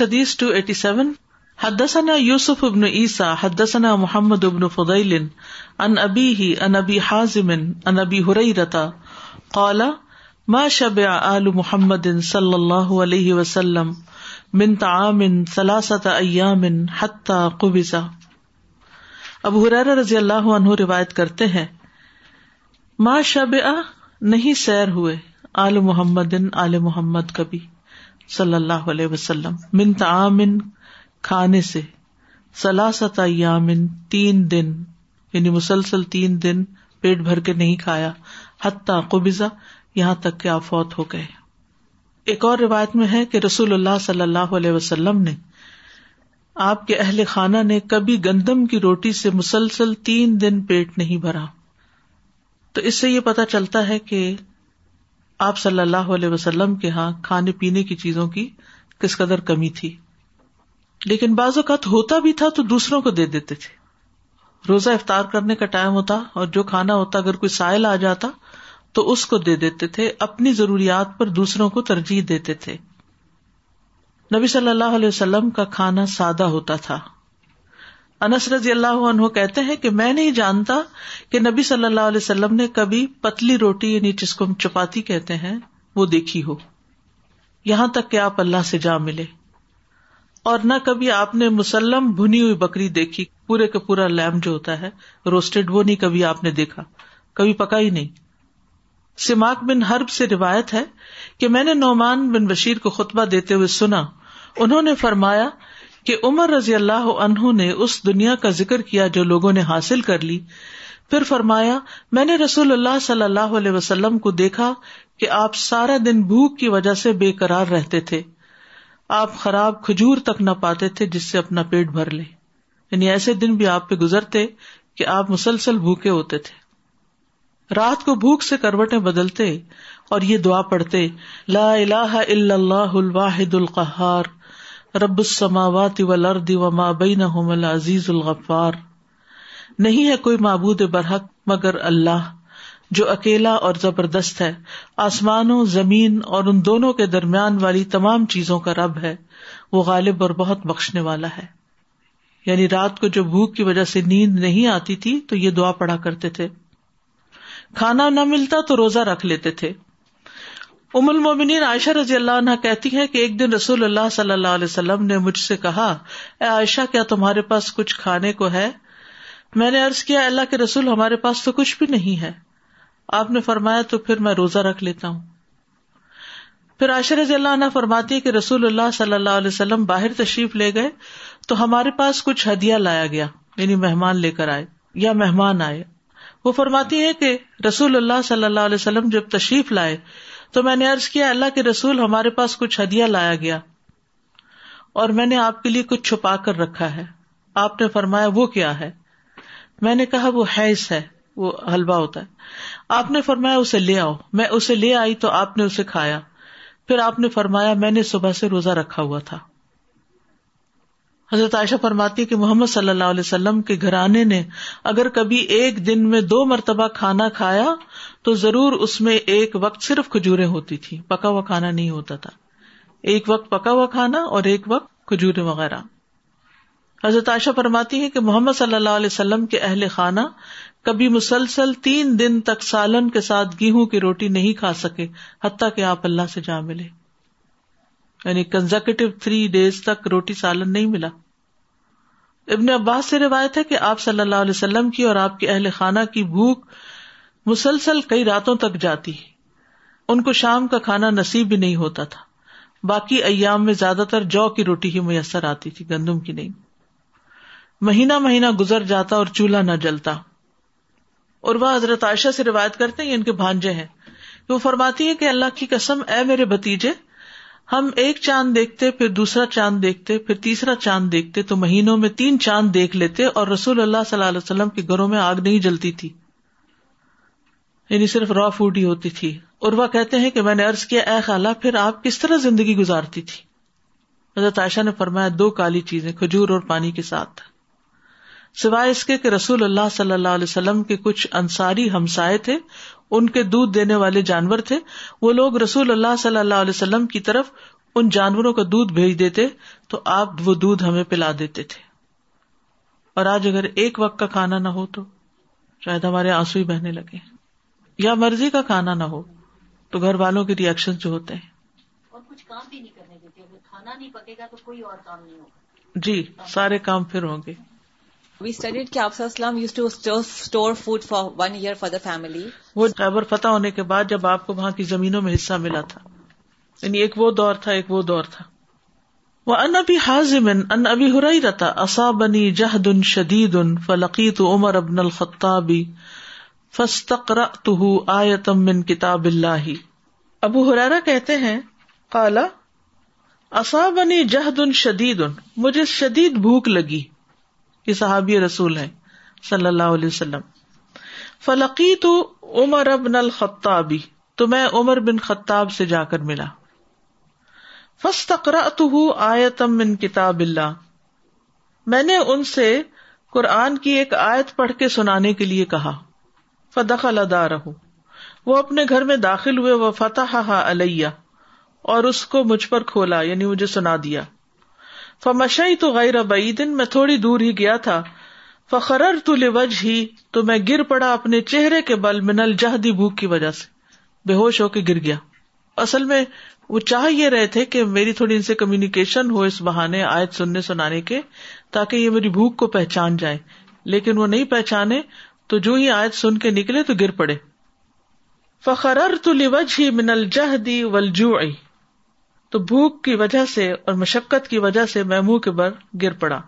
حدیث two eighty seven حدسنا یوسف ابن عیسیٰ حدثنا محمد ابن فضیل ان ابی ہی ان ابی ان ابی حریرتا قال ما شب آل محمد صلی اللہ علیہ وسلم من طعام ثلاثة ایام حت قبیزہ اب حریر رضی اللہ عنہ روایت کرتے ہیں ماں شبع نہیں سیر ہوئے آل محمد آل محمد کبھی صلی اللہ علیہ وسلم من تعامن کھانے سے تین تین دن دن یعنی مسلسل پیٹ بھر کے نہیں کھایا حتیٰ قبضہ یہاں تک کہ فوت ہو گئے ایک اور روایت میں ہے کہ رسول اللہ صلی اللہ علیہ وسلم نے آپ کے اہل خانہ نے کبھی گندم کی روٹی سے مسلسل تین دن پیٹ نہیں بھرا تو اس سے یہ پتا چلتا ہے کہ آپ صلی اللہ علیہ وسلم کے یہاں کھانے پینے کی چیزوں کی کس قدر کمی تھی لیکن بعض اوقات ہوتا بھی تھا تو دوسروں کو دے دیتے تھے روزہ افطار کرنے کا ٹائم ہوتا اور جو کھانا ہوتا اگر کوئی سائل آ جاتا تو اس کو دے دیتے تھے اپنی ضروریات پر دوسروں کو ترجیح دیتے تھے نبی صلی اللہ علیہ وسلم کا کھانا سادہ ہوتا تھا انس رضی اللہ عنہ کہتے ہیں کہ میں نہیں جانتا کہ نبی صلی اللہ علیہ وسلم نے کبھی پتلی روٹی یعنی جس کو ہم چپاتی کہتے ہیں وہ دیکھی ہو یہاں تک کہ آپ اللہ سے جا ملے اور نہ کبھی آپ نے مسلم بھنی ہوئی بکری دیکھی پورے کا پورا لیم جو ہوتا ہے روسٹڈ وہ نہیں کبھی آپ نے دیکھا کبھی پکا ہی نہیں سماق بن حرب سے روایت ہے کہ میں نے نعمان بن بشیر کو خطبہ دیتے ہوئے سنا انہوں نے فرمایا کہ عمر رضی اللہ عنہ نے اس دنیا کا ذکر کیا جو لوگوں نے حاصل کر لی پھر فرمایا میں نے رسول اللہ صلی اللہ علیہ وسلم کو دیکھا کہ آپ سارا دن بھوک کی وجہ سے بے قرار رہتے تھے آپ خراب کھجور تک نہ پاتے تھے جس سے اپنا پیٹ بھر لے یعنی ایسے دن بھی آپ پہ گزرتے کہ آپ مسلسل بھوکے ہوتے تھے رات کو بھوک سے کروٹیں بدلتے اور یہ دعا پڑھتے لا الہ الا اللہ الواحد القہار رب السماوات والارض وما بینہم العزیز الغفار نہیں ہے کوئی معبود برحق مگر اللہ جو اکیلا اور زبردست ہے آسمانوں زمین اور ان دونوں کے درمیان والی تمام چیزوں کا رب ہے وہ غالب اور بہت بخشنے والا ہے یعنی رات کو جو بھوک کی وجہ سے نیند نہیں آتی تھی تو یہ دعا پڑھا کرتے تھے کھانا نہ ملتا تو روزہ رکھ لیتے تھے ام المن عائشہ رضی اللہ عنہ کہتی ہے کہ ایک دن رسول اللہ صلی اللہ علیہ وسلم نے مجھ سے کہا اے عائشہ کیا تمہارے پاس کچھ کھانے کو ہے میں نے ارض کیا اللہ کے رسول ہمارے پاس تو کچھ بھی نہیں ہے آپ نے فرمایا تو پھر میں روزہ رکھ لیتا ہوں پھر عائشہ رضی اللہ عنہ فرماتی ہے کہ رسول اللہ صلی اللہ علیہ وسلم باہر تشریف لے گئے تو ہمارے پاس کچھ ہدیہ لایا گیا یعنی مہمان لے کر آئے یا مہمان آئے وہ فرماتی ہے کہ رسول اللہ صلی اللہ علیہ وسلم جب تشریف لائے تو میں نے ارض کیا اللہ کے رسول ہمارے پاس کچھ ہدیہ لایا گیا اور میں نے آپ کے لیے کچھ چھپا کر رکھا ہے آپ نے فرمایا وہ کیا ہے میں نے کہا وہ حیض ہے وہ حلوا ہوتا ہے آپ نے فرمایا اسے لے آؤ میں اسے لے آئی تو آپ نے اسے کھایا پھر آپ نے فرمایا میں نے صبح سے روزہ رکھا ہوا تھا حضرت عائشہ فرماتی کہ محمد صلی اللہ علیہ وسلم کے گھرانے نے اگر کبھی ایک دن میں دو مرتبہ کھانا کھایا تو ضرور اس میں ایک وقت صرف کھجورے ہوتی تھی پکا ہوا کھانا نہیں ہوتا تھا ایک وقت پکا ہوا کھانا اور ایک وقت کھجورے وغیرہ حضرت عائشہ فرماتی ہے کہ محمد صلی اللہ علیہ وسلم کے اہل خانہ کبھی مسلسل تین دن تک سالن کے ساتھ گیہوں کی روٹی نہیں کھا سکے حتیٰ کہ آپ اللہ سے جا ملے یعنی کنزرکیٹو تھری ڈیز تک روٹی سالن نہیں ملا ابن عباس سے روایت ہے کہ آپ صلی اللہ علیہ وسلم کی اور آپ کے اہل خانہ کی بھوک مسلسل کئی راتوں تک جاتی ان کو شام کا کھانا نصیب بھی نہیں ہوتا تھا باقی ایام میں زیادہ تر جو کی روٹی ہی میسر آتی تھی گندم کی نہیں مہینہ مہینہ گزر جاتا اور چولہا نہ جلتا اور وہ حضرت عائشہ سے روایت کرتے ہیں ان کے بھانجے ہیں وہ فرماتی ہے کہ اللہ کی قسم اے میرے بتیجے ہم ایک چاند دیکھتے پھر دوسرا چاند دیکھتے پھر تیسرا چاند دیکھتے تو مہینوں میں تین چاند دیکھ لیتے اور رسول اللہ صلی اللہ علیہ وسلم کے گھروں میں آگ نہیں جلتی تھی یعنی صرف را فوڈ ہی ہوتی تھی اور وہ کہتے ہیں کہ میں نے ارض کیا اے خالہ پھر آپ کس طرح زندگی گزارتی تھی مزہ عائشہ نے فرمایا دو کالی چیزیں کھجور اور پانی کے ساتھ سوائے اس کے کہ رسول اللہ صلی اللہ علیہ وسلم کے کچھ انصاری ہمسائے تھے ان کے دودھ دینے والے جانور تھے وہ لوگ رسول اللہ صلی اللہ علیہ وسلم کی طرف ان جانوروں کا دودھ بھیج دیتے تو آپ وہ دودھ ہمیں پلا دیتے تھے اور آج اگر ایک وقت کا کھانا نہ ہو تو شاید ہمارے آنسو ہی بہنے لگے یا مرضی کا کھانا نہ ہو تو گھر والوں کے ریئیکشن جو ہوتے ہیں اور کچھ کام بھی نہیں کرنے دیتے کھانا نہیں پکے گا تو کوئی اور کام نہیں ہوگا جی سارے کام پھر ہوں گے وی اسٹڈیڈ کہ آپ اسلام used to store food for one year for the family وہ خیبر فتح ہونے کے بعد جب آپ کو وہاں کی زمینوں میں حصہ ملا تھا یعنی ایک وہ دور تھا ایک وہ دور تھا وہ ان ابھی حاضم ان ابھی ہو رہی رہتا اصابنی جہد ان شدید ان فلقی تو عمر ابن الخطابی فستقر آیتم من کتاب اللہ ابو ہرارا کہتے ہیں کالا اصابنی جہد ان شدید ان مجھے شدید بھوک لگی یہ صحابی رسول ہیں صلی اللہ علیہ وسلم فلقی تو عمر ابن الخطابی تو میں عمر بن خطاب سے جا کر ملا فس تقرا تو کتاب اللہ میں نے ان سے قرآن کی ایک آیت پڑھ کے سنانے کے لیے کہا فدخ وہ اپنے گھر میں داخل ہوئے وہ فتح اور اس کو مجھ پر کھولا یعنی مجھے سنا دیا فمش تو غیر بعیدن میں تھوڑی دور ہی گیا تھا فخر تو لوج ہی تو میں گر پڑا اپنے چہرے کے بل منل جہدی بھوک کی وجہ سے بے ہوش ہو کے گر گیا اصل میں وہ چاہ یہ رہے تھے کہ میری تھوڑی ان سے کمیونیکیشن ہو اس بہانے آیت سننے سنانے کے تاکہ یہ میری بھوک کو پہچان جائے لیکن وہ نہیں پہچانے تو جو ہی آیت سن کے نکلے تو گر پڑے فخر تو لوج ہی منل جہدی ولجو تو بھوک کی وجہ سے اور مشقت کی وجہ سے میں منہ کے بر گر پڑا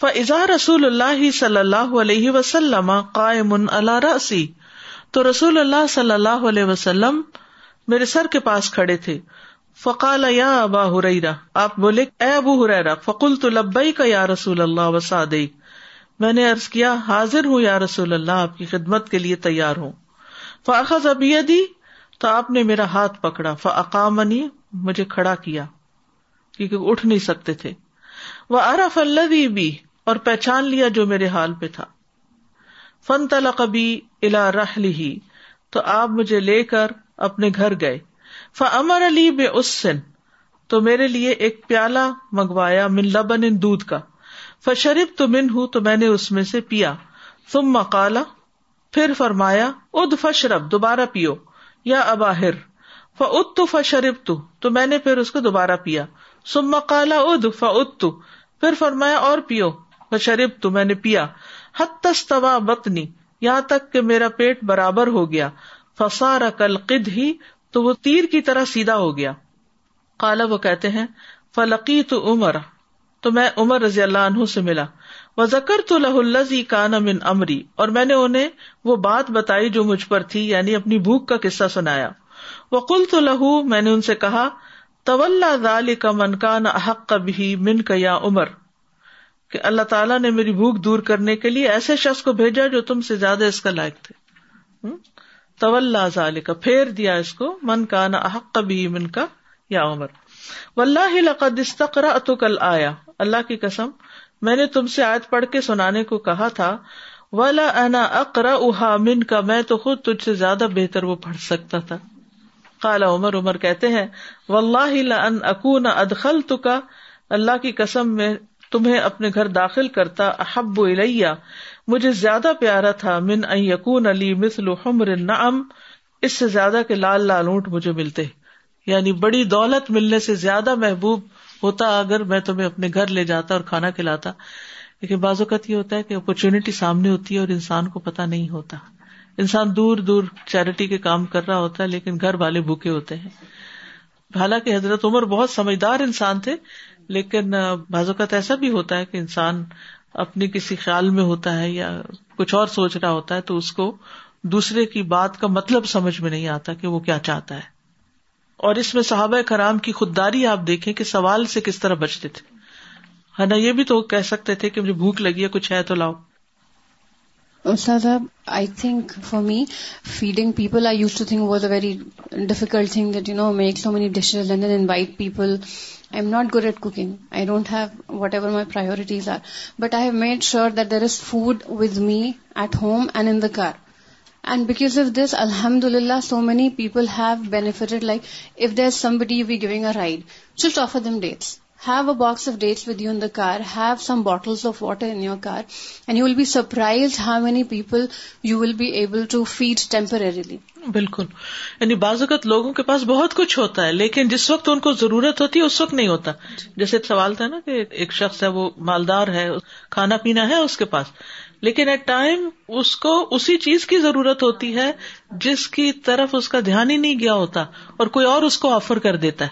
فضا رسول اللہ صلی اللہ علیہ وسلم قائم اللہ رسی تو رسول اللہ صلی اللہ علیہ وسلم میرے سر کے پاس کھڑے تھے فقال یا ابا آپ بولے اے ابو ہریرا فقول تو لبئی کا یا رسول اللہ وسعد میں نے ارض کیا حاضر ہوں یا رسول اللہ آپ کی خدمت کے لیے تیار ہوں فاخذ ابی دی تو آپ نے میرا ہاتھ پکڑا فعقا مجھے کھڑا کیا کیونکہ اٹھ نہیں سکتے تھے وہ ارا فل بھی اور پہچان لیا جو میرے حال پہ تھا فن تلا کبھی الا لی تو آپ مجھے لے کر اپنے گھر گئے فمر امر علی بے اس میرے لیے ایک پیالہ منگوایا من لبن ان دودھ کا فشریف تو من ہوں تو میں نے اس میں سے پیا تم مکالا پھر فرمایا اد فشرب دوبارہ پیو یا اباہر ف اتو ف شریف تو میں نے پھر اس کو دوبارہ پیا سما کالا اد فو پھر فرمایا اور پیو ف شریف تو میں نے پیا حت بتنی یہاں تک کہ میرا پیٹ برابر ہو گیا فسارا کل قد ہی تو وہ تیر کی طرح سیدھا ہو گیا کالا وہ کہتے ہیں فلقی تو عمر تو میں عمر رضی اللہ عنہ سے ملا وہ زکر تو لہ کان کا امری اور میں نے انہیں وہ بات بتائی جو مجھ پر تھی یعنی اپنی بھوک کا قصہ سنایا وقل تو لہو میں نے ان سے کہا طول من کا حق احق من کا یا عمر اللہ تعالیٰ نے میری بھوک دور کرنے کے لیے ایسے شخص کو بھیجا جو تم سے زیادہ اس کا لائق تھے پھیر دیا اس کو من کا حق کبھی من کا یا عمر و اللہ ہی تو کل آیا اللہ کی قسم میں نے تم سے آیت پڑھ کے سنانے کو کہا تھا ولا انا اقرا من کا میں تو خود تجھ سے زیادہ بہتر وہ پڑھ سکتا تھا قال عمر عمر کہتے ہیں ولہ عقن ادخل کا اللہ کی قسم میں تمہیں اپنے گھر داخل کرتا احب مجھے زیادہ پیارا تھا من یکون علی مثل اس سے زیادہ کے لال لال اونٹ مجھے ملتے یعنی بڑی دولت ملنے سے زیادہ محبوب ہوتا اگر میں تمہیں اپنے گھر لے جاتا اور کھانا کھلاتا لیکن بعض اوقات یہ ہوتا ہے کہ اپرچونیٹی سامنے ہوتی ہے اور انسان کو پتہ نہیں ہوتا انسان دور دور چیریٹی کے کام کر رہا ہوتا ہے لیکن گھر والے بھوکے ہوتے ہیں حالانکہ حضرت عمر بہت سمجھدار انسان تھے لیکن بعض اوقات ایسا بھی ہوتا ہے کہ انسان اپنی کسی خیال میں ہوتا ہے یا کچھ اور سوچ رہا ہوتا ہے تو اس کو دوسرے کی بات کا مطلب سمجھ میں نہیں آتا کہ وہ کیا چاہتا ہے اور اس میں صحابہ کرام کی خودداری آپ دیکھیں کہ سوال سے کس طرح بچتے تھے ہے ہاں، نا یہ بھی تو کہہ سکتے تھے کہ مجھے بھوک لگی ہے کچھ ہے تو لاؤ Ustad, I think for me, feeding people I used to think was a very difficult thing that, make so many dishes and then invite people. I'm not good at cooking. I don't have whatever my priorities are. But I have made sure that there is food with me at home and in the car. And because of this, alhamdulillah, so many people have benefited. Like if there's somebody we're giving a ride, just offer them dates. Have a box of dates with you in car have some bottles of water in your car and you be surprised how many people you will be able to feed temporarily بالکل یعنی بعض اوقات لوگوں کے پاس بہت کچھ ہوتا ہے لیکن جس وقت ان کو ضرورت ہوتی ہے اس وقت نہیں ہوتا جی۔ جیسے سوال تھا نا کہ ایک شخص ہے وہ مالدار ہے کھانا پینا ہے اس کے پاس لیکن ایٹ ٹائم اس کو اسی چیز کی ضرورت ہوتی ہے جس کی طرف اس کا دھیان ہی نہیں گیا ہوتا اور کوئی اور اس کو آفر کر دیتا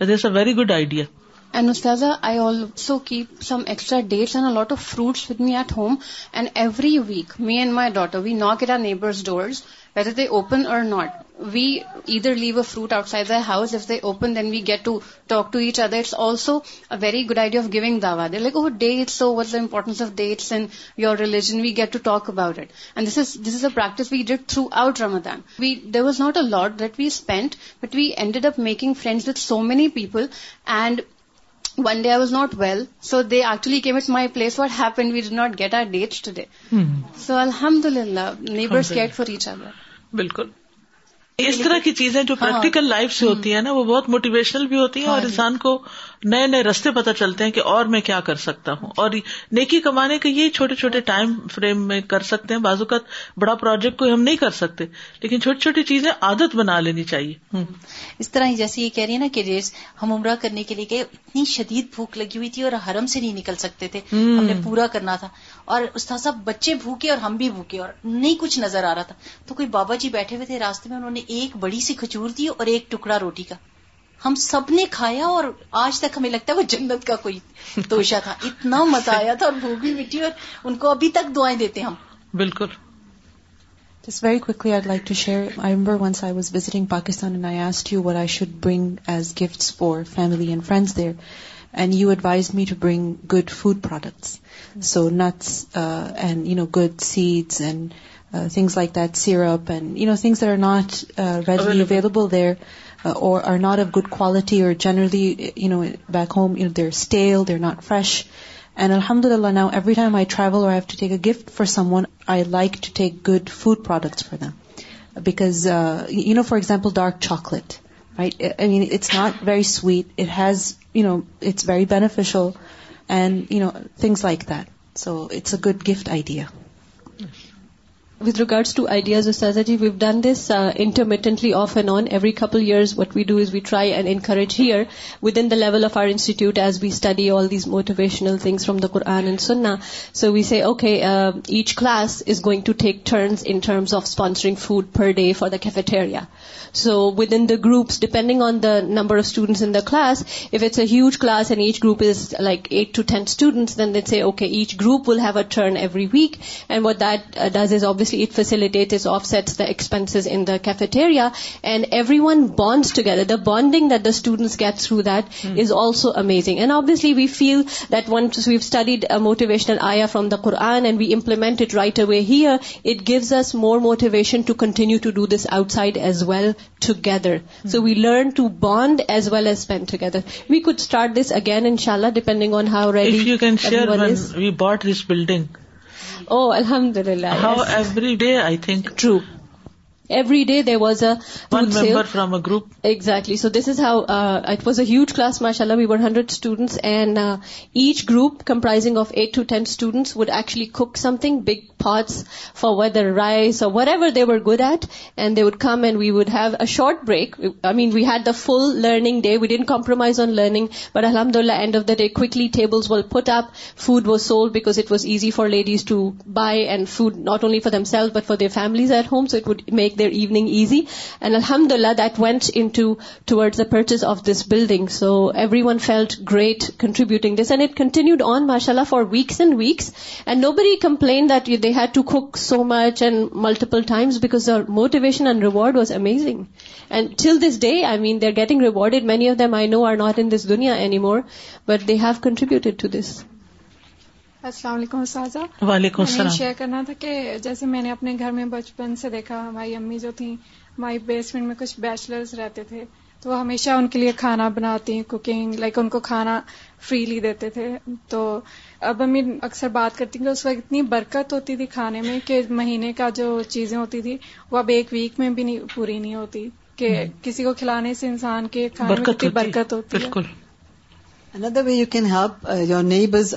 ہے very good idea And Ustaza, I also keep some extra dates and a lot of fruits with me at home. And every week, me and my daughter, we knock at our neighbors' doors, whether they open or not. We either leave a fruit outside their house. If they open, then we get to talk to each other. It's also a very good idea of giving dawah. They're like, oh, dates, so what's the importance of dates in your religion? We get to talk about it. And this is a practice we did throughout Ramadan. There was not a lot that we spent, but we ended up making friends with so many people. And one day I was not well so they actually came it's my place what happen وی ڈ not get our date today so الحمد للہ neighbours get for each other بالکل اس طرح کی چیزیں جو practical ہاں۔ لائف سے ہوتی ہیں نا وہ بہت موٹیویشنل بھی ہوتی ہیں اور ہاں جی۔ انسان کو نئے نئے رستے پتہ چلتے ہیں کہ اور میں کیا کر سکتا ہوں اور نیکی کمانے کے یہ چھوٹے چھوٹے ٹائم فریم میں کر سکتے ہیں بازو کا بڑا پروجیکٹ کوئی ہم نہیں کر سکتے لیکن چھوٹی چھوٹی چیزیں عادت بنا لینی چاہیے اس طرح ہی جیسے یہ کہہ رہی ہے نا کہ ریس ہم عمرہ کرنے کے لیے گئے اتنی شدید بھوک لگی ہوئی تھی اور حرم سے نہیں نکل سکتے تھے ہم نے پورا کرنا تھا اور استاد صاحب بچے بھوکے اور ہم بھی بھوکے اور نہیں کچھ نظر آ رہا تھا تو کوئی بابا جی بیٹھے ہوئے تھے راستے میں انہوں نے ایک بڑی سی کھجور دی اور ایک ٹکڑا روٹی کا ہم سب نے کھایا اور آج تک ہمیں لگتا ہے وہ جنت کا کوئی توشا تھا اتنا مزہ آیا تھا اور بھوک بھی مٹی اور ان کو ابھی تک دعائیں دیتے ہم بالکل just very quickly I like to share I remember once I was visiting Pakistan and I asked you what I should bring as gift for family and friends there And you advised me to bring good food products, mm. so nuts uh, and good seeds and uh, things like that, syrup and things that are not uh, readily available there or are not of good quality, or generally back home they're stale, they're not fresh. And alhamdulillah, now every time I travel or I have to take a gift for someone, I like to take good food products for them, because for example, dark chocolate right? I mean, it's not very sweet. It has, it's very beneficial and, things like that. So it's a good gift idea. With regards to ideas of Sazaji, we've done this uh, intermittently off and on. Every couple years, what we do is we try and encourage here within the level of our institute as we study all these motivational things from the Quran and Sunnah. So we say, okay, uh, each class is going to take turns in terms of sponsoring food per day for the cafeteria. So within the groups, depending on the number of students in the class, if it's a huge class and each group is like 8 to 10 students, then they'd say, okay, each group will have a turn every week. And what that uh, does is obviously it facilitates, offsets the expenses in the cafeteria, and everyone bonds together. The bonding that the students get through that hmm. is also amazing. And obviously we feel that once we've studied a motivational ayah from the Quran and we implement it right away here, it gives us more motivation to continue to do this outside as well together. Hmm. So we learn to bond as well as spend together. We could start this again, inshallah, depending on how ready everyone is. If you can share, when we bought this building, oh الحمد للہ how every day I think true Every day there was a one member sale from a group. Exactly. So this is how uh, it was a huge class, mashallah. We were 100 students, and uh, each group comprising of 8 to 10 students would actually cook something, big pots for whether rice or whatever they were good at, and they would come and we would have a short break. I mean, we had the full learning day. We didn't compromise on learning, but alhamdulillah, end of the day, quickly tables were put up. Food was sold because it was easy for ladies to buy, and food not only for themselves but for their families at home, so it would make their evening easy and الحمد للہ that went N to towards درچز of this building so everyone felt great contributing this and it continued on ماشاء اللہ for weeks and weeks and no بڑی complain that you they had to cook so much and multiple times because their motivation and reward was amazing and till this day I mean they are getting rewarded many of them I know are not in this دنیا anymore but they have contributed to this السلام علیکم سازہ share کرنا تھا کہ جیسے میں نے اپنے گھر میں بچپن سے دیکھا ہماری امی جو تھیں ہماری بیسمنٹ میں کچھ بیچلرز رہتے تھے تو وہ ہمیشہ ان کے لیے کھانا بناتی کوکنگ لائک ان کو کھانا فریلی دیتے تھے تو اب امی اکثر بات کرتی کہ اس وقت اتنی برکت ہوتی تھی کھانے میں کہ مہینے کا جو چیزیں ہوتی تھی وہ اب ایک ویک میں بھی نہیں پوری نہیں ہوتی کہ کسی کو کھلانے سے انسان کے کھانے برکت ہوتی ن help your neighbours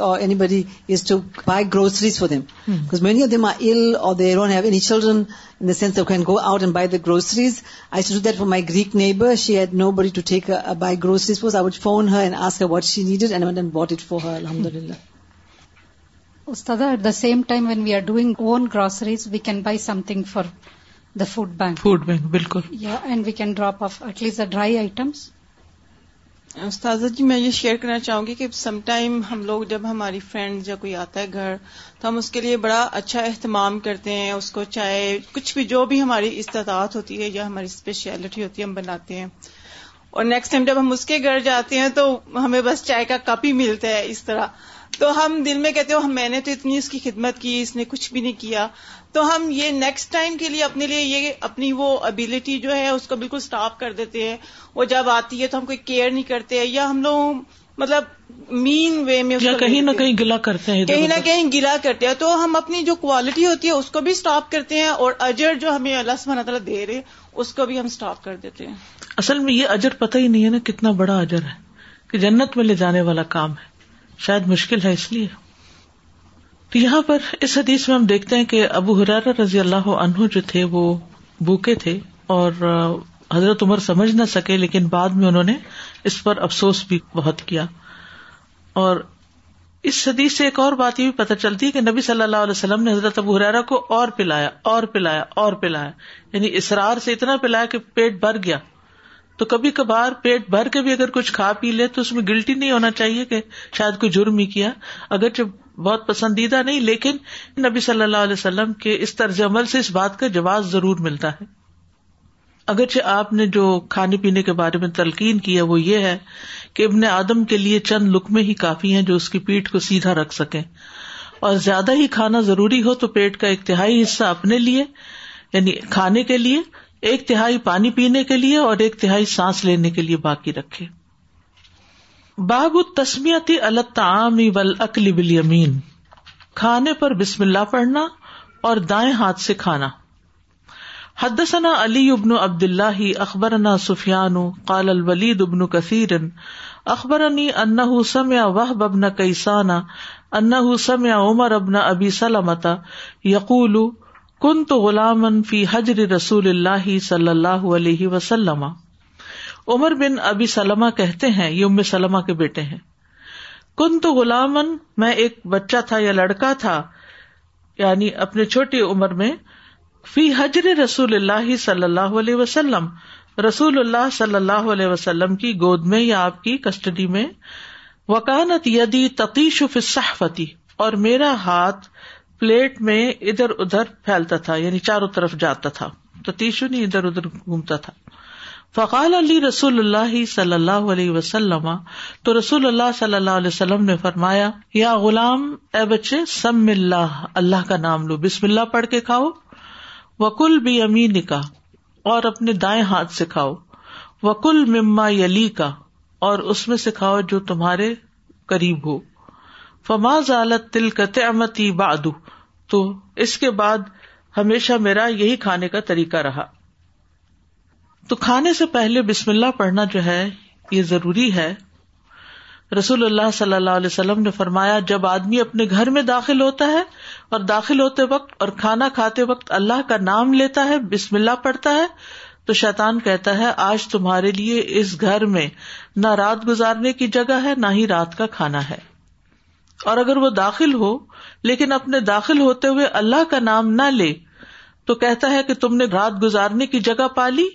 for them book many of them are النیشلڈرن since go out and buy the groceries I should do that for my Greek neighbour بڑی to take groceries for her الحمد للہ at the do groceries we can buy something for the food بینکمس استاذہ جی میں یہ share کرنا چاہوں گی کہ سم ٹائم ہم لوگ جب ہماری فرینڈ یا کوئی آتا ہے گھر تو ہم اس کے لیے بڑا اچھا اہتمام کرتے ہیں اس کو چاہے کچھ بھی جو بھی ہماری استطاعت ہوتی ہے یا ہماری اسپیشلٹی ہوتی ہے ہم بناتے ہیں اور نیکسٹ ٹائم جب ہم اس کے گھر جاتے ہیں تو ہمیں بس چائے کا کپ ہی ملتا ہے اس طرح تو ہم دل میں کہتے ہو میں نے تو اتنی اس کی خدمت کی اس نے کچھ بھی نہیں کیا تو ہم یہ نیکسٹ ٹائم کے لیے اپنے لیے یہ اپنی وہ ابیلٹی جو ہے اس کو بالکل اسٹاپ کر دیتے ہیں وہ جب آتی ہے تو ہم کوئی کیئر نہیں کرتے یا ہم لوگ مطلب مین وے میں کہیں نہ کہیں گلا کرتے ہیں کہیں نہ کہیں گلا کرتے ہیں تو ہم اپنی جو کوالٹی ہوتی ہے اس کو بھی اسٹاپ کرتے ہیں اور اجر جو ہمیں اللہ سبحانہ تعالیٰ دے رہے اس کو بھی ہم اسٹاپ کر دیتے ہیں اصل میں یہ اجر پتہ ہی نہیں ہے نا کتنا بڑا اجر ہے کہ جنت میں لے جانے والا کام ہے شاید مشکل ہے اس لیے تو یہاں پر اس حدیث میں ہم دیکھتے ہیں کہ ابو حرارا رضی اللہ عنہ جو تھے وہ بوکے تھے اور حضرت عمر سمجھ نہ سکے لیکن بعد میں انہوں نے اس پر افسوس بھی بہت کیا اور اس حدیث سے ایک اور بات یہ بھی پتہ چلتی ہے کہ نبی صلی اللہ علیہ وسلم نے حضرت ابو حرارا کو اور پلایا اور پلایا اور پلایا یعنی اسرار سے اتنا پلایا کہ پیٹ بھر گیا تو کبھی کبھار پیٹ بھر کے بھی اگر کچھ کھا پی لے تو اس میں گلٹی نہیں ہونا چاہیے کہ شاید کوئی جرم ہی کیا اگر جب بہت پسندیدہ نہیں لیکن نبی صلی اللہ علیہ وسلم کے اس طرز عمل سے اس بات کا جواب ضرور ملتا ہے اگرچہ آپ نے جو کھانے پینے کے بارے میں تلقین کیا وہ یہ ہے کہ ابن آدم کے لیے چند لکمے ہی کافی ہیں جو اس کی پیٹ کو سیدھا رکھ سکیں اور زیادہ ہی کھانا ضروری ہو تو پیٹ کا ایک تہائی حصہ اپنے لیے یعنی کھانے کے لیے ایک تہائی پانی پینے کے لیے اور ایک تہائی سانس لینے کے لیے باقی رکھے بابمیتی ال اکلی بل یمین کھانے پر بسم اللہ پڑھنا اور دائیں ہاتھ سے کھانا حدسنا علی ابن عبد اللہ اخبر سفیان قال الولید ابن کثیر اخبرنی ان سمع وح ابن کسانہ ان سمع عمر ابن ابی سلامت یقول کن تو غلامن فی حجر رسول اللہ صلی اللہ علیہ وسلم عمر بن ابی سلما کہتے ہیں یہ ام سلما کے بیٹے ہیں کن تو غلامن میں ایک بچہ تھا یا لڑکا تھا یعنی اپنے چھوٹی عمر میں فی حجر رسول اللہ صلی اللہ علیہ وسلم رسول اللہ صلی اللہ علیہ وسلم کی گود میں یا آپ کی کسٹڈی میں وکانت یدی تتیشح صحفتی اور میرا ہاتھ پلیٹ میں ادھر ادھر پھیلتا تھا یعنی چاروں طرف جاتا تھا تتیشو نہیں ادھر ادھر گھومتا تھا فقال علی رسول اللہ صلی اللہ علیہ وسلم تو رسول اللہ صلی اللہ علیہ وسلم نے فرمایا یا غلام اے بچے سم اللہ اللہ کا نام لو بسم اللہ پڑھ کے کھاؤ وکل بھی امین کا اور اپنے دائیں ہاتھ سے کھاؤ وکل مما یلی کا اور اس میں سے کھاؤ جو تمہارے قریب ہو فما ضالت تل امتی بادو باد اس کے بعد ہمیشہ میرا یہی کھانے کا طریقہ رہا تو کھانے سے پہلے بسم اللہ پڑھنا جو ہے یہ ضروری ہے رسول اللہ صلی اللہ علیہ وسلم نے فرمایا جب آدمی اپنے گھر میں داخل ہوتا ہے اور داخل ہوتے وقت اور کھانا کھاتے وقت اللہ کا نام لیتا ہے بسم اللہ پڑھتا ہے تو شیطان کہتا ہے آج تمہارے لیے اس گھر میں نہ رات گزارنے کی جگہ ہے نہ ہی رات کا کھانا ہے اور اگر وہ داخل ہو لیکن اپنے داخل ہوتے ہوئے اللہ کا نام نہ لے تو کہتا ہے کہ تم نے رات گزارنے کی جگہ پالی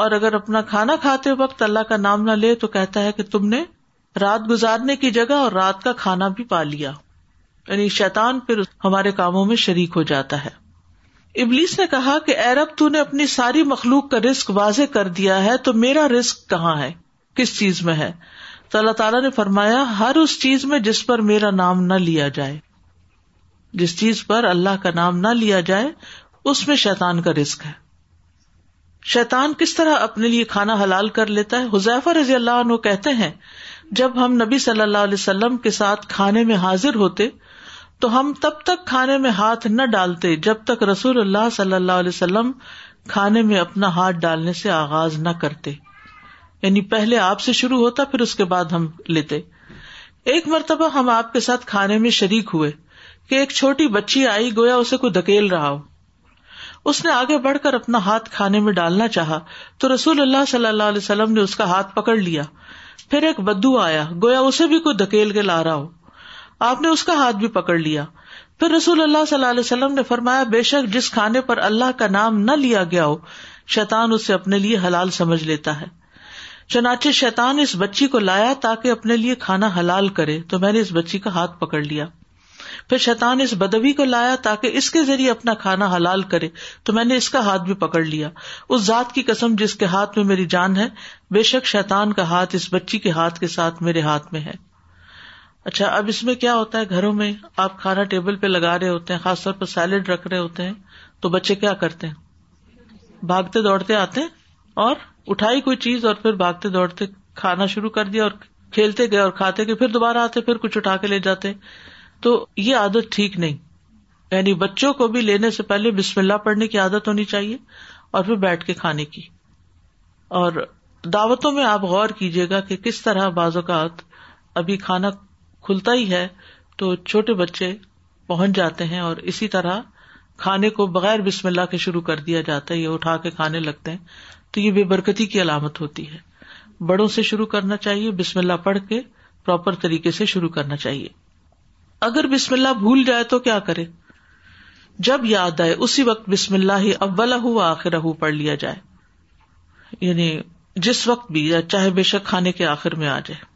اور اگر اپنا کھانا کھاتے وقت اللہ کا نام نہ لے تو کہتا ہے کہ تم نے رات گزارنے کی جگہ اور رات کا کھانا بھی پا لیا یعنی شیتان پھر ہمارے کاموں میں شریک ہو جاتا ہے ابلیس نے کہا کہ ایرب تو نے اپنی ساری مخلوق کا رسک واضح کر دیا ہے تو میرا رسک کہاں ہے کس چیز میں ہے تو اللہ تعالیٰ نے فرمایا ہر اس چیز میں جس پر میرا نام نہ لیا جائے جس چیز پر اللہ کا نام نہ لیا جائے اس میں شیتان کا رسک ہے شیتان کس طرح اپنے لیے کھانا حلال کر لیتا ہے حذیفہ رضی اللہ عنہ کہتے ہیں جب ہم نبی صلی اللہ علیہ وسلم کے ساتھ کھانے میں حاضر ہوتے تو ہم تب تک کھانے میں ہاتھ نہ ڈالتے جب تک رسول اللہ صلی اللہ علیہ وسلم کھانے میں اپنا ہاتھ ڈالنے سے آغاز نہ کرتے یعنی پہلے آپ سے شروع ہوتا پھر اس کے بعد ہم لیتے ایک مرتبہ ہم آپ کے ساتھ کھانے میں شریک ہوئے کہ ایک چھوٹی بچی آئی گویا اسے کوئی دھکیل رہا ہو اس نے آگے بڑھ کر اپنا ہاتھ کھانے میں ڈالنا چاہا تو رسول اللہ صلی اللہ علیہ وسلم نے اس کا ہاتھ پکڑ لیا پھر ایک بدو آیا گویا اسے بھی کوئی دھکیل کے لا رہا ہو آپ نے اس کا ہاتھ بھی پکڑ لیا پھر رسول اللہ صلی اللہ علیہ وسلم نے فرمایا بے شک جس کھانے پر اللہ کا نام نہ لیا گیا ہو شیتان اسے اپنے لیے حلال سمجھ لیتا ہے چنانچہ شیتان اس بچی کو لایا تاکہ اپنے لیے کھانا حلال کرے تو میں نے اس بچی کا ہاتھ پکڑ لیا پھر شیطان اس بدوی کو لایا تاکہ اس کے ذریعے اپنا کھانا حلال کرے تو میں نے اس کا ہاتھ بھی پکڑ لیا اس ذات کی قسم جس کے ہاتھ میں میری جان ہے بے شک شیطان کا ہاتھ اس بچی کے ہاتھ کے ساتھ میرے ہاتھ میں ہے اچھا اب اس میں کیا ہوتا ہے گھروں میں آپ کھانا ٹیبل پہ لگا رہے ہوتے ہیں خاص طور پر سیلڈ رکھ رہے ہوتے ہیں تو بچے کیا کرتے ہیں بھاگتے دوڑتے آتے ہیں اور اٹھائی کوئی چیز اور پھر بھاگتے دوڑتے کھانا شروع کر دیا اور کھیلتے گئے اور کھاتے گئے پھر دوبارہ آتے پھر کچھ اٹھا کے لے جاتے تو یہ عادت ٹھیک نہیں یعنی بچوں کو بھی لینے سے پہلے بسم اللہ پڑھنے کی عادت ہونی چاہیے اور پھر بیٹھ کے کھانے کی اور دعوتوں میں آپ غور کیجیے گا کہ کس طرح بعض اوقات ابھی کھانا کھلتا ہی ہے تو چھوٹے بچے پہنچ جاتے ہیں اور اسی طرح کھانے کو بغیر بسم اللہ کے شروع کر دیا جاتا ہے یا اٹھا کے کھانے لگتے ہیں تو یہ بے برکتی کی علامت ہوتی ہے بڑوں سے شروع کرنا چاہیے بسم اللہ پڑھ کے پراپر طریقے سے شروع کرنا چاہیے اگر بسم اللہ بھول جائے تو کیا کرے جب یاد آئے اسی وقت بسم اللہ ہی ابلا ہو آخر پڑھ لیا جائے یعنی جس وقت بھی یا چاہے بے شک کھانے کے آخر میں آ جائے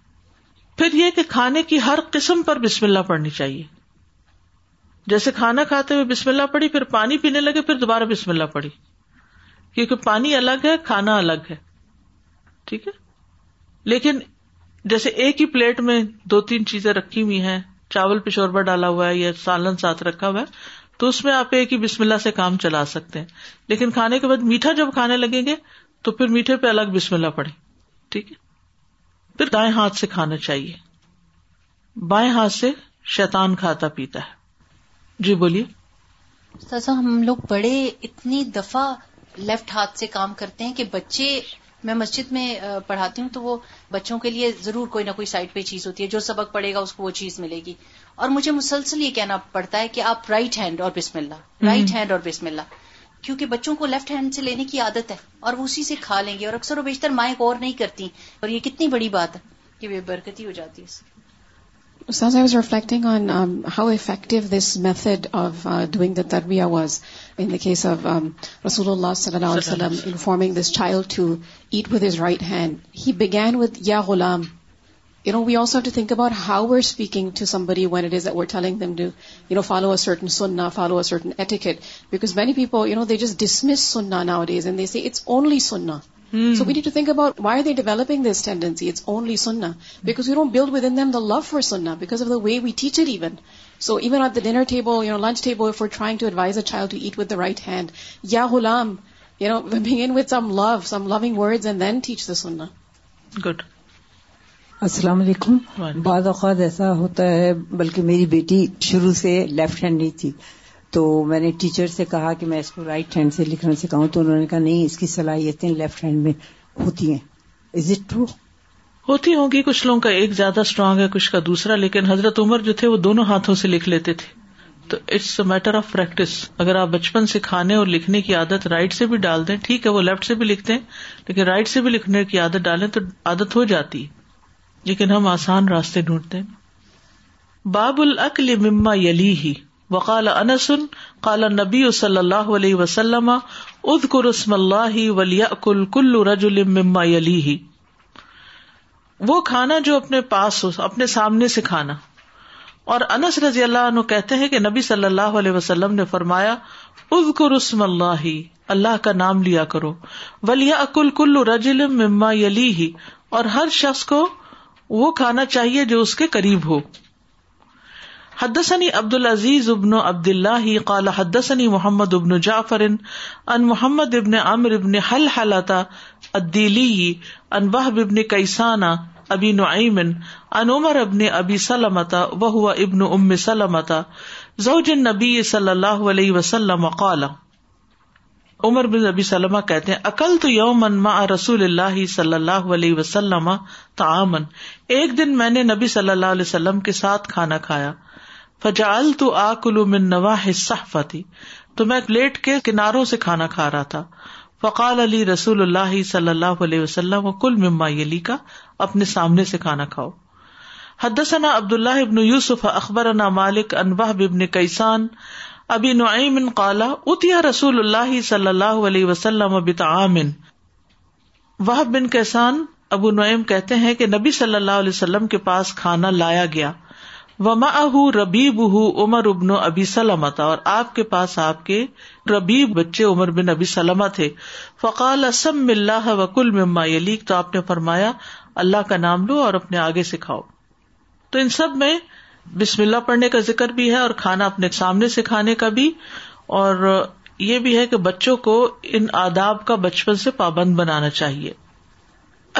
پھر یہ کہ کھانے کی ہر قسم پر بسم اللہ پڑنی چاہیے جیسے کھانا کھاتے ہوئے بسم اللہ پڑی پھر پانی پینے لگے پھر دوبارہ بسم اللہ پڑی کیونکہ پانی الگ ہے کھانا الگ ہے ٹھیک ہے لیکن جیسے ایک ہی پلیٹ میں دو تین چیزیں رکھی ہوئی ہیں چاول پہ ڈالا ہوا ہے یا سالن ساتھ رکھا ہوا ہے تو اس میں آپ ایک ہی بسم اللہ سے کام چلا سکتے ہیں لیکن کھانے کے بعد میٹھا جب کھانے لگیں گے تو پھر میٹھے پہ الگ بسم اللہ پڑے ٹھیک ہے پھر دائیں ہاتھ سے کھانا چاہیے بائیں ہاتھ سے شیتان کھاتا پیتا ہے جی بولیے ہم لوگ بڑے اتنی دفعہ لیفٹ ہاتھ سے کام کرتے ہیں کہ بچے میں مسجد میں پڑھاتی ہوں تو وہ بچوں کے لیے ضرور کوئی نہ کوئی سائٹ پہ چیز ہوتی ہے جو سبق پڑے گا اس کو وہ چیز ملے گی اور مجھے مسلسل یہ کہنا پڑتا ہے کہ آپ رائٹ ہینڈ اور بسم اللہ رائٹ ہینڈ اور بسم اللہ کیونکہ بچوں کو لیفٹ ہینڈ سے لینے کی عادت ہے اور وہ اسی سے کھا لیں گے اور اکثر و بیشتر مائیں غور نہیں کرتی اور یہ کتنی بڑی بات ہے کہ بے برکتی ہو جاتی ہے how beautiful is method of doing the تربیا was in case of رسول اللہ دسائل to eat with his right hand he begin with یا Ghulam you know we also to think about how are speaking to somebody when eating follow ارٹن سننا follow ارٹنک many people you know they just dish مسناز and it's only سننا so we to think about why they developing this tendency it's only سننا because you don't build with in them the love for سننا because of the way we teach it even so even at the dinner table you know lunch table for trying to advise a child to eat with the right hand یا Ghulam you know we begin with some love some loving words and then teach the سننا good السلام علیکم بعض اوقات ایسا ہوتا ہے بلکہ میری بیٹی شروع سے لیفٹ ہینڈ نہیں تھی تو میں نے ٹیچر سے کہا کہ میں اس کو رائٹ ہینڈ سے لکھنا سکھاؤں تو انہوں نے کہا نہیں اس کی صلاحیتیں لیفٹ ہینڈ میں ہوتی ہیں از اٹ ٹرو ہوتی کچھ لوگوں کا ایک زیادہ اسٹرانگ ہے کچھ کا دوسرا لیکن حضرت عمر جو تھے وہ دونوں ہاتھوں سے لکھ لیتے تھے تو it's a matter of practice اگر آپ بچپن سے کھانے اور لکھنے کی عادت رائٹ سے بھی ڈال دیں ٹھیک ہے وہ لیفٹ سے بھی لکھتے ہیں لیکن رائٹ سے بھی لکھنے کی عادت ڈالیں تو عادت ہو جاتی لیکن ہم آسان راستے ڈھونڈتے باب العقل مما یلی ہی و کالا قال کالا نبی اللہ علیہ وسلم اد اللہ ولی علی وہ کھانا جو اپنے پاس ہو اپنے سامنے سے کھانا اور انس رضی اللہ عنہ کہتے ہیں کہ نبی صلی اللہ علیہ وسلم نے فرمایا اد کرسم اللہ اللہ کا نام لیا کرو ولی اکل کل رجم مما علی اور ہر شخص کو وہ کھانا چاہیے جو اس کے قریب ہو حدسنی العزيز ابن عبد اللہ کالا حدسنی محمد ابن جعفر ان محمد ابن ام ابن حل حلطیلی ابن سلامت نبی صلی اللہ علیہ وسلم عمر کہتے ہیں اکل تو یوم رسول اللہ صلی اللہ علیہ وسلم تعامن ایک دن میں نے نبی صلی اللہ علیہ وسلم کے ساتھ کھانا کھایا فجال تو آ کلو فاتی تو میں پلیٹ کے کناروں سے کھانا کھا رہا تھا فقال علی رسول اللہ صلی اللہ علیہ وسلم کل مما علی کا اپنے سامنے سے کھانا کھاؤ حدثنا عبد اللہ ابن یوسف اخبر مالک کیسان ابی نعیم کالا اتیا رسول اللہ صلی اللہ علیہ وسلم بن کیسان ابو نعیم کہتے ہیں کہ نبی صلی اللہ علیہ وسلم کے پاس کھانا لایا گیا وما ربی بہ امر ابن سلم سلامت اور آپ کے پاس آپ کے ربیب بچے امر بن ابی ابھی تھے فقال اسم وکل مما علی تو آپ نے فرمایا اللہ کا نام لو اور اپنے آگے سکھاؤ تو ان سب میں بسم اللہ پڑھنے کا ذکر بھی ہے اور کھانا اپنے سامنے سکھانے کا بھی اور یہ بھی ہے کہ بچوں کو ان آداب کا بچپن سے پابند بنانا چاہیے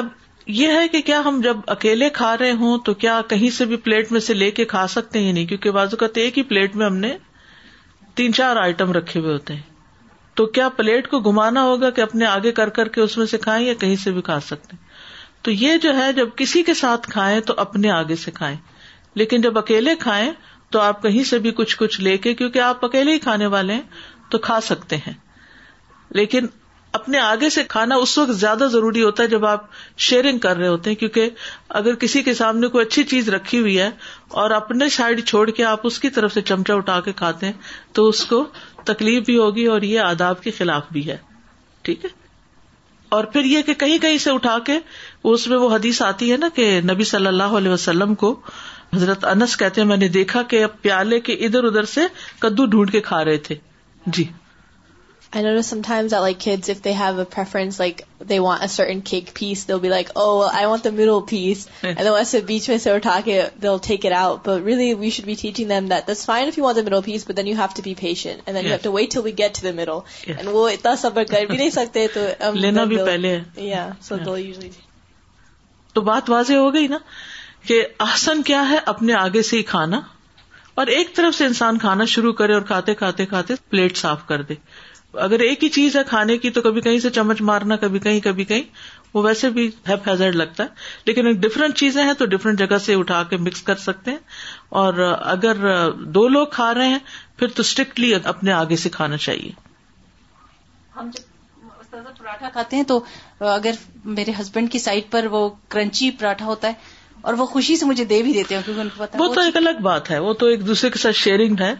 اب یہ ہے کہ کیا ہم جب اکیلے کھا رہے ہوں تو کیا کہیں سے بھی پلیٹ میں سے لے کے کھا سکتے ہیں نہیں کیونکہ بازو کا تو ایک ہی پلیٹ میں ہم نے تین چار آئٹم رکھے ہوئے ہوتے ہیں تو کیا پلیٹ کو گھمانا ہوگا کہ اپنے آگے کر کر کے اس میں سے کھائیں یا کہیں سے بھی کھا سکتے تو یہ جو ہے جب کسی کے ساتھ کھائیں تو اپنے آگے سے کھائیں لیکن جب اکیلے کھائیں تو آپ کہیں سے بھی کچھ کچھ لے کے کیونکہ آپ اکیلے ہی کھانے والے ہیں تو کھا سکتے ہیں لیکن اپنے آگے سے کھانا اس وقت زیادہ ضروری ہوتا ہے جب آپ شیئرنگ کر رہے ہوتے ہیں کیونکہ اگر کسی کے سامنے کوئی اچھی چیز رکھی ہوئی ہے اور اپنے سائڈ چھوڑ کے آپ اس کی طرف سے چمچا اٹھا کے کھاتے ہیں تو اس کو تکلیف بھی ہوگی اور یہ آداب کے خلاف بھی ہے ٹھیک ہے اور پھر یہ کہ کہیں کہیں سے اٹھا کے اس میں وہ حدیث آتی ہے نا کہ نبی صلی اللہ علیہ وسلم کو حضرت انس کہتے ہیں میں نے دیکھا کہ پیالے کے ادھر ادھر سے کدو ڈھونڈ کے کھا رہے تھے جی I notice sometimes that like kids, if they have a preference, like they want a certain cake piece, they'll be like, "Oh, well, I want the middle piece." and then once they beach miss or talk it, they'll take it out. But really, we should be teaching them that that's fine if you want the middle piece, but then you have to be patient, and then yeah. you have to wait till we get to the middle. Yeah. And we'll itna sabr kar bhi nahi sakte to. Um, Lena bhi pehle. Yeah, so yeah. they'll usually. تو بات واضح ہو گئی نا کہ آسن کیا ہے اپنے آگے سے ہی کھانا اور ایک طرف سے انسان کھانا شروع کرے اور کھاتے کھاتے کھاتے پلیٹ صاف کر دے اگر ایک ہی چیز ہے کھانے کی تو کبھی کہیں سے چمچ مارنا کبھی کہیں کبھی کہیں وہ ویسے بھی ہیپ ہیزرڈ لگتا ہے لیکن ڈفرینٹ چیزیں ہیں تو ڈفرینٹ جگہ سے اٹھا کے مکس کر سکتے ہیں اور اگر دو لوگ کھا رہے ہیں پھر تو اسٹرکٹلی اپنے آگے سے کھانا چاہیے ہم جب پراٹھا کھاتے ہیں تو اگر میرے ہسبینڈ کی سائڈ پر وہ کرنچی پراٹھا ہوتا ہے اور وہ خوشی سے مجھے دے بھی دیتے ہیں کیونکہ ان کو پتا وہ تو ایک الگ بات ہے وہ تو ایک دوسرے کے ساتھ شیئرنگ ہے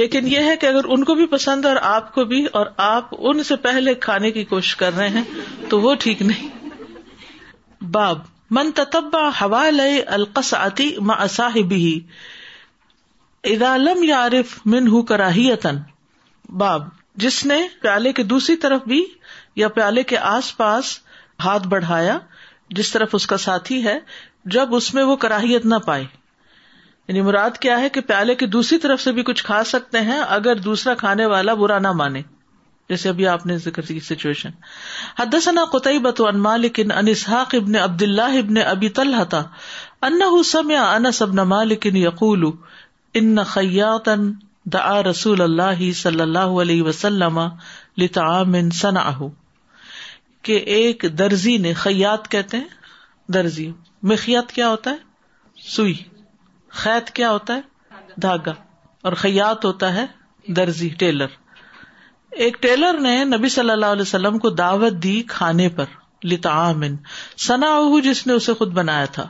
لیکن یہ ہے کہ اگر ان کو بھی پسند اور آپ کو بھی اور آپ ان سے پہلے کھانے کی کوشش کر رہے ہیں تو وہ ٹھیک نہیں باب من ہوا لئے القسعتی ماسا بھی اذا لم یارف من ہوں کراہیتن باب جس نے پیالے کے دوسری طرف بھی یا پیالے کے آس پاس ہاتھ بڑھایا جس طرف اس کا ساتھی ہے جب اس میں وہ کراہیت نہ پائے یعنی مراد کیا ہے کہ پیالے کی دوسری طرف سے بھی کچھ کھا سکتے ہیں اگر دوسرا کھانے والا برا نہ مانے جیسے ابھی آپ نے ذکر کی سچویشن حدثنا قطعیب تو ان مالک ان اسحاق ابن عبد اللہ ابن ابی طلح تھا ان سم یا انس ابن مالک ان یقول ان خیات دعا رسول اللہ صلی اللہ علیہ وسلم لطعام صنعہ کہ ایک درزی نے خیات کہتے ہیں درزی مخیات کیا ہوتا ہے سوئی خیت کیا ہوتا ہے دھاگا اور خیات ہوتا ہے درزی ٹیلر ایک ٹیلر نے نبی صلی اللہ علیہ وسلم کو دعوت دی کھانے پر لتعامن سنا جس نے اسے خود بنایا تھا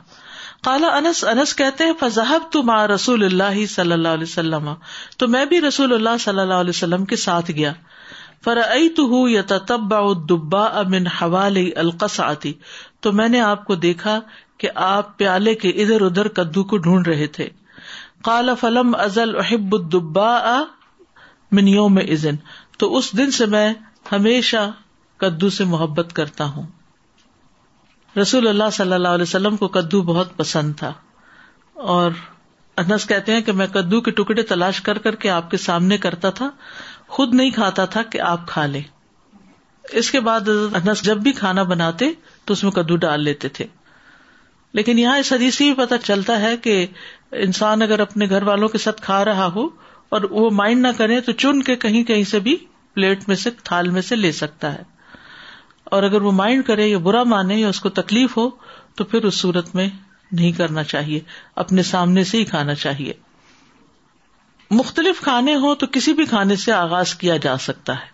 کالا انس انس کہتے ہیں فضحب تما رسول اللہ صلی اللہ علیہ وسلم تو میں بھی رسول اللہ صلی اللہ علیہ وسلم کے ساتھ گیا فر ائی تو ہوں یا تب دبا امن حوالی القس آتی تو میں نے آپ کو دیکھا کہ آپ پیالے کے ادھر ادھر کدو کو ڈھونڈ رہے تھے فلم ازل احب الدبا منیوں میں ازن تو اس دن سے میں ہمیشہ کدو سے محبت کرتا ہوں رسول اللہ صلی اللہ علیہ وسلم کو کدو بہت پسند تھا اور انس کہتے ہیں کہ میں کدو کے ٹکڑے تلاش کر کر کے آپ کے سامنے کرتا تھا خود نہیں کھاتا تھا کہ آپ کھا لیں اس کے بعد انس جب بھی کھانا بناتے تو اس میں کدو ڈال لیتے تھے لیکن یہاں اس حدیث سے بھی پتا چلتا ہے کہ انسان اگر اپنے گھر والوں کے ساتھ کھا رہا ہو اور وہ مائنڈ نہ کرے تو چن کے کہیں کہیں سے بھی پلیٹ میں سے تھال میں سے لے سکتا ہے اور اگر وہ مائنڈ کرے یا برا مانے یا اس کو تکلیف ہو تو پھر اس صورت میں نہیں کرنا چاہیے اپنے سامنے سے ہی کھانا چاہیے مختلف کھانے ہوں تو کسی بھی کھانے سے آغاز کیا جا سکتا ہے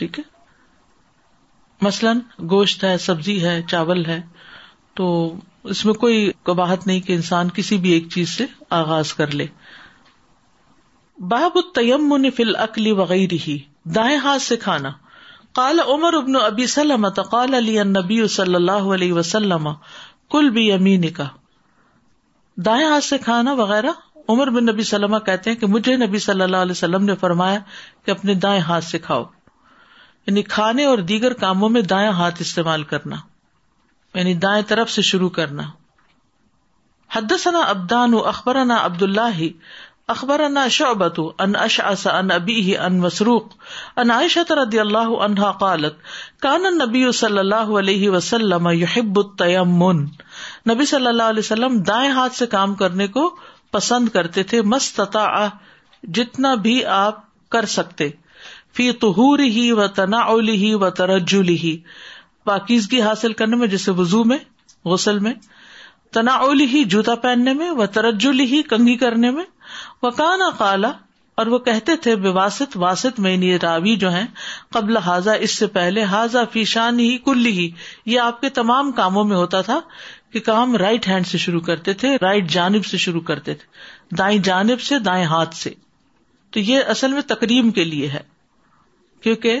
ٹھیک ہے مثلاً گوشت ہے سبزی ہے چاول ہے تو اس میں کوئی نہیں کہ انسان کسی بھی ایک چیز سے آغاز کر لے باب فل ہی دائیں ہاتھ سے کھانا عمر ابن ابی سلم علی صلی اللہ علیہ وسلم کل بھی امین کا دائیں ہاتھ سے کھانا وغیرہ عمر بن نبی سلم کہتے ہیں کہ مجھے نبی صلی اللہ علیہ وسلم نے فرمایا کہ اپنے دائیں ہاتھ سے کھاؤ یعنی کھانے اور دیگر کاموں میں دائیں ہاتھ استعمال کرنا یعنی دائیں طرف سے شروع کرنا حدثنا ابدان اخبرنا عبد اللہ اخبرنا شعبت ان اشعث ان ابیہ ان مسروق ان عائشت رضی اللہ عنہا قالت کان النبی صلی اللہ علیہ وسلم یحب التیمم نبی صلی اللہ علیہ وسلم دائیں ہاتھ سے کام کرنے کو پسند کرتے تھے مستطاع جتنا بھی آپ کر سکتے فی طہور ہی و تناول ہی و ترجل ہی پاکیزگی حاصل کرنے میں جیسے وزو میں غسل میں تنا جوتا پہننے میں ترجلی کنگھی کرنے میں وہ کانا کالا اور وہ کہتے تھے بے واسط واسط میں یعنی راوی جو قبل حاضہ اس سے پہلے حاضہ فیشان ہی کل ہی یہ آپ کے تمام کاموں میں ہوتا تھا کہ کام رائٹ ہینڈ سے شروع کرتے تھے رائٹ جانب سے شروع کرتے تھے دائیں جانب سے دائیں ہاتھ سے تو یہ اصل میں تقریم کے لیے ہے کیونکہ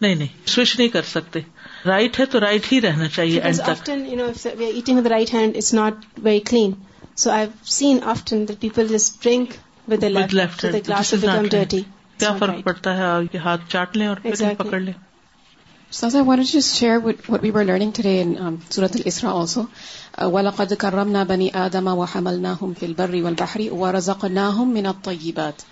نہیں نہیں سوئچ نہیں کر سکتے رائٹ ہے تو رائٹ ہی رہنا چاہیے right hand is not very clean so I seen often people left کیا فرق پڑتا ہے آپ کے ہاتھ چاٹ لیں اور پکڑ لیں I want share what we قد کرم نہ بنی آدما وا حمل نہ ہوبر بحری و رض نہ ہو مینتا یہ بات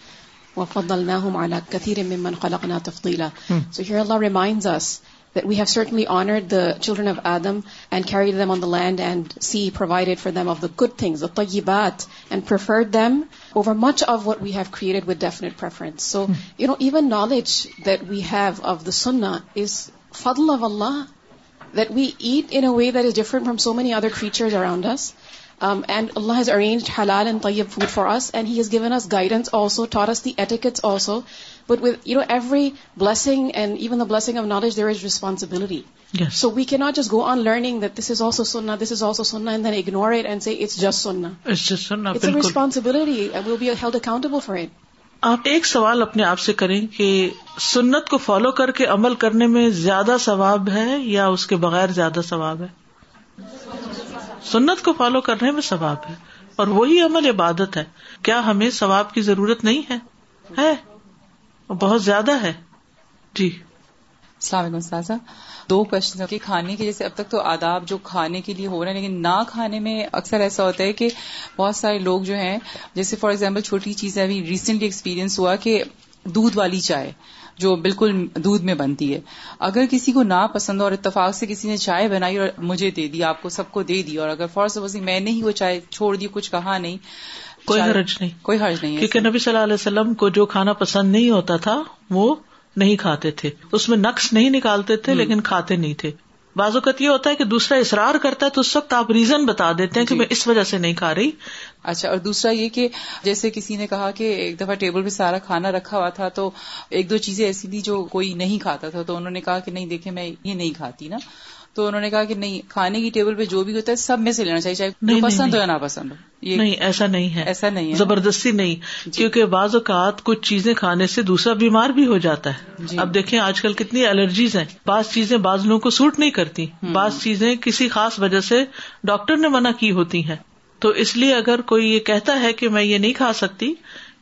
وَفَضَّلْنَاهُمْ عَلَىٰ كَثِيرٍ مِّمَّنْ خَلَقْنَا تَفْضِيلًا. Hmm. So here Allah reminds us that we have certainly honored the children of Adam and carried them on the land and sea, provided for them of the good things, the tayyibat, and preferred them over much of what we have created with definite preference. So, hmm. even knowledge that we have of the sunnah is fadl of Allah, that we eat in a way that is different from so many other creatures around us. um, and Allah has arranged halal and tayyib food for us, and He has given us guidance also, taught us the etiquettes also. But with you know every blessing and even the blessing of knowledge, there is responsibility. Yes. So we cannot just go on learning that this is also sunnah, this is also sunnah, and then ignore it and say it's just sunnah. It's just sunnah. It's بالکل. a responsibility, and we'll be held accountable for it. آپ ایک سوال اپنے آپ سے کریں کہ سنت کو فالو کر کے عمل کرنے میں زیادہ ثواب ہے یا اس کے بغیر زیادہ ثواب ہے سنت کو فالو کرنے میں ثواب ہے اور وہی عمل عبادت ہے کیا ہمیں ثواب کی ضرورت نہیں ہے بہت زیادہ ہے جی السلام علیکم سازا دو کوشچن کھانے کے جیسے اب تک تو آداب جو کھانے کے لیے ہو رہے ہیں لیکن نہ کھانے میں اکثر ایسا ہوتا ہے کہ بہت سارے لوگ جو ہیں جیسے فار ایگزامپل چھوٹی چیز ابھی ریسنٹلی ایکسپیرینس ہوا کہ دودھ والی چائے جو بالکل دودھ میں بنتی ہے اگر کسی کو نا پسند اور اتفاق سے کسی نے چائے بنائی اور مجھے دے دی آپ کو سب کو دے دی اور اگر فور سپوز میں نے ہی وہ چائے چھوڑ دی کچھ کہا نہیں کوئی حرج نہیں کوئی حرج نہیں کیونکہ نبی صلی اللہ علیہ وسلم کو جو کھانا پسند نہیں ہوتا تھا وہ نہیں کھاتے تھے اس میں نقص نہیں نکالتے تھے لیکن کھاتے نہیں تھے بعض اوقات یہ ہوتا ہے کہ دوسرا اصرار کرتا ہے تو اس وقت آپ ریزن بتا دیتے ہیں کہ جی۔ میں اس وجہ سے نہیں کھا رہی اچھا اور دوسرا یہ کہ جیسے کسی نے کہا کہ ایک دفعہ ٹیبل پہ سارا کھانا رکھا ہوا تھا تو ایک دو چیزیں ایسی تھی جو کوئی نہیں کھاتا تھا تو انہوں نے کہا کہ نہیں دیکھے میں یہ نہیں کھاتی نا تو انہوں نے کہا کہ نہیں کھانے کی ٹیبل پہ جو بھی ہوتا ہے سب میں سے لینا چاہیے چاہے پسند ہو یا ناپسند ہو نہیں ایسا نہیں ہے ایسا نہیں زبردستی نہیں جی۔ کیونکہ بعض اوقات کچھ چیزیں کھانے سے دوسرا بیمار بھی ہو جاتا ہے جی۔ اب دیکھیں آج کل کتنی الرجیز ہیں بعض چیزیں بعض لوگوں کو سوٹ نہیں کرتی بعض چیزیں کسی خاص وجہ سے ڈاکٹر نے منع کی ہوتی ہیں تو اس لیے اگر کوئی یہ کہتا ہے کہ میں یہ نہیں کھا سکتی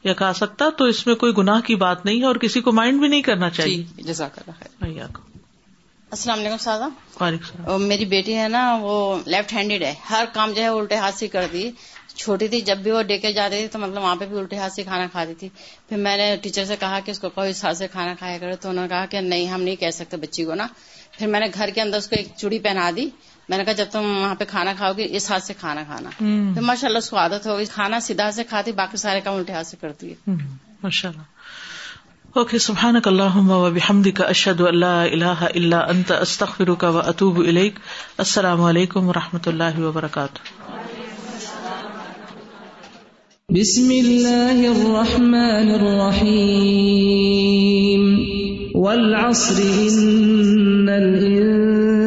یا کھا سکتا تو اس میں کوئی گناہ کی بات نہیں ہے اور کسی کو مائنڈ بھی نہیں کرنا جی، چاہیے جزاک السلام علیکم سادہ میری بیٹی ہے نا وہ لیفٹ ہینڈیڈ ہے ہر کام جو ہے الٹے ہاتھ سے کر دی چھوٹی تھی جب بھی وہ ڈے کے جاتی تھی تو مطلب وہاں پہ بھی الٹے ہاتھ سے کھانا کھاتی تھی پھر میں نے ٹیچر سے کہا کہ اس کو کوئی ہاتھ سے کھانا کھایا کرے تو انہوں نے کہا کہ نہیں ہم نہیں کہہ سکتے بچی کو نا پھر میں نے گھر کے اندر اس کو ایک چوڑی پہنا دی میں نے کہا جب تم وہاں پہ کھانا کھاؤ گے اس ہاتھ سے کھانا کھانا تو ماشاء اللہ اس کو عادت ہوگی کھانا سیدھا سے کھاتی باقی سارے کام الٹے ہاتھ سے کرتی ہے ماشاء اللہ اوکے سبحان کا اشد اللہ اللہ اللہ انت استخر کا اطوب علی السلام علیکم و رحمۃ اللہ وبرکاتہ بسم الرحمن والعصر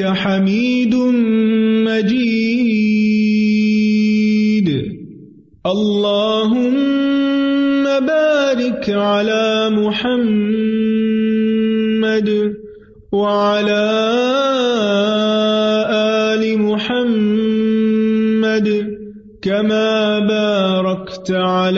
حمیدی اللہمال على محمد وعلى آل محمد كما باركت على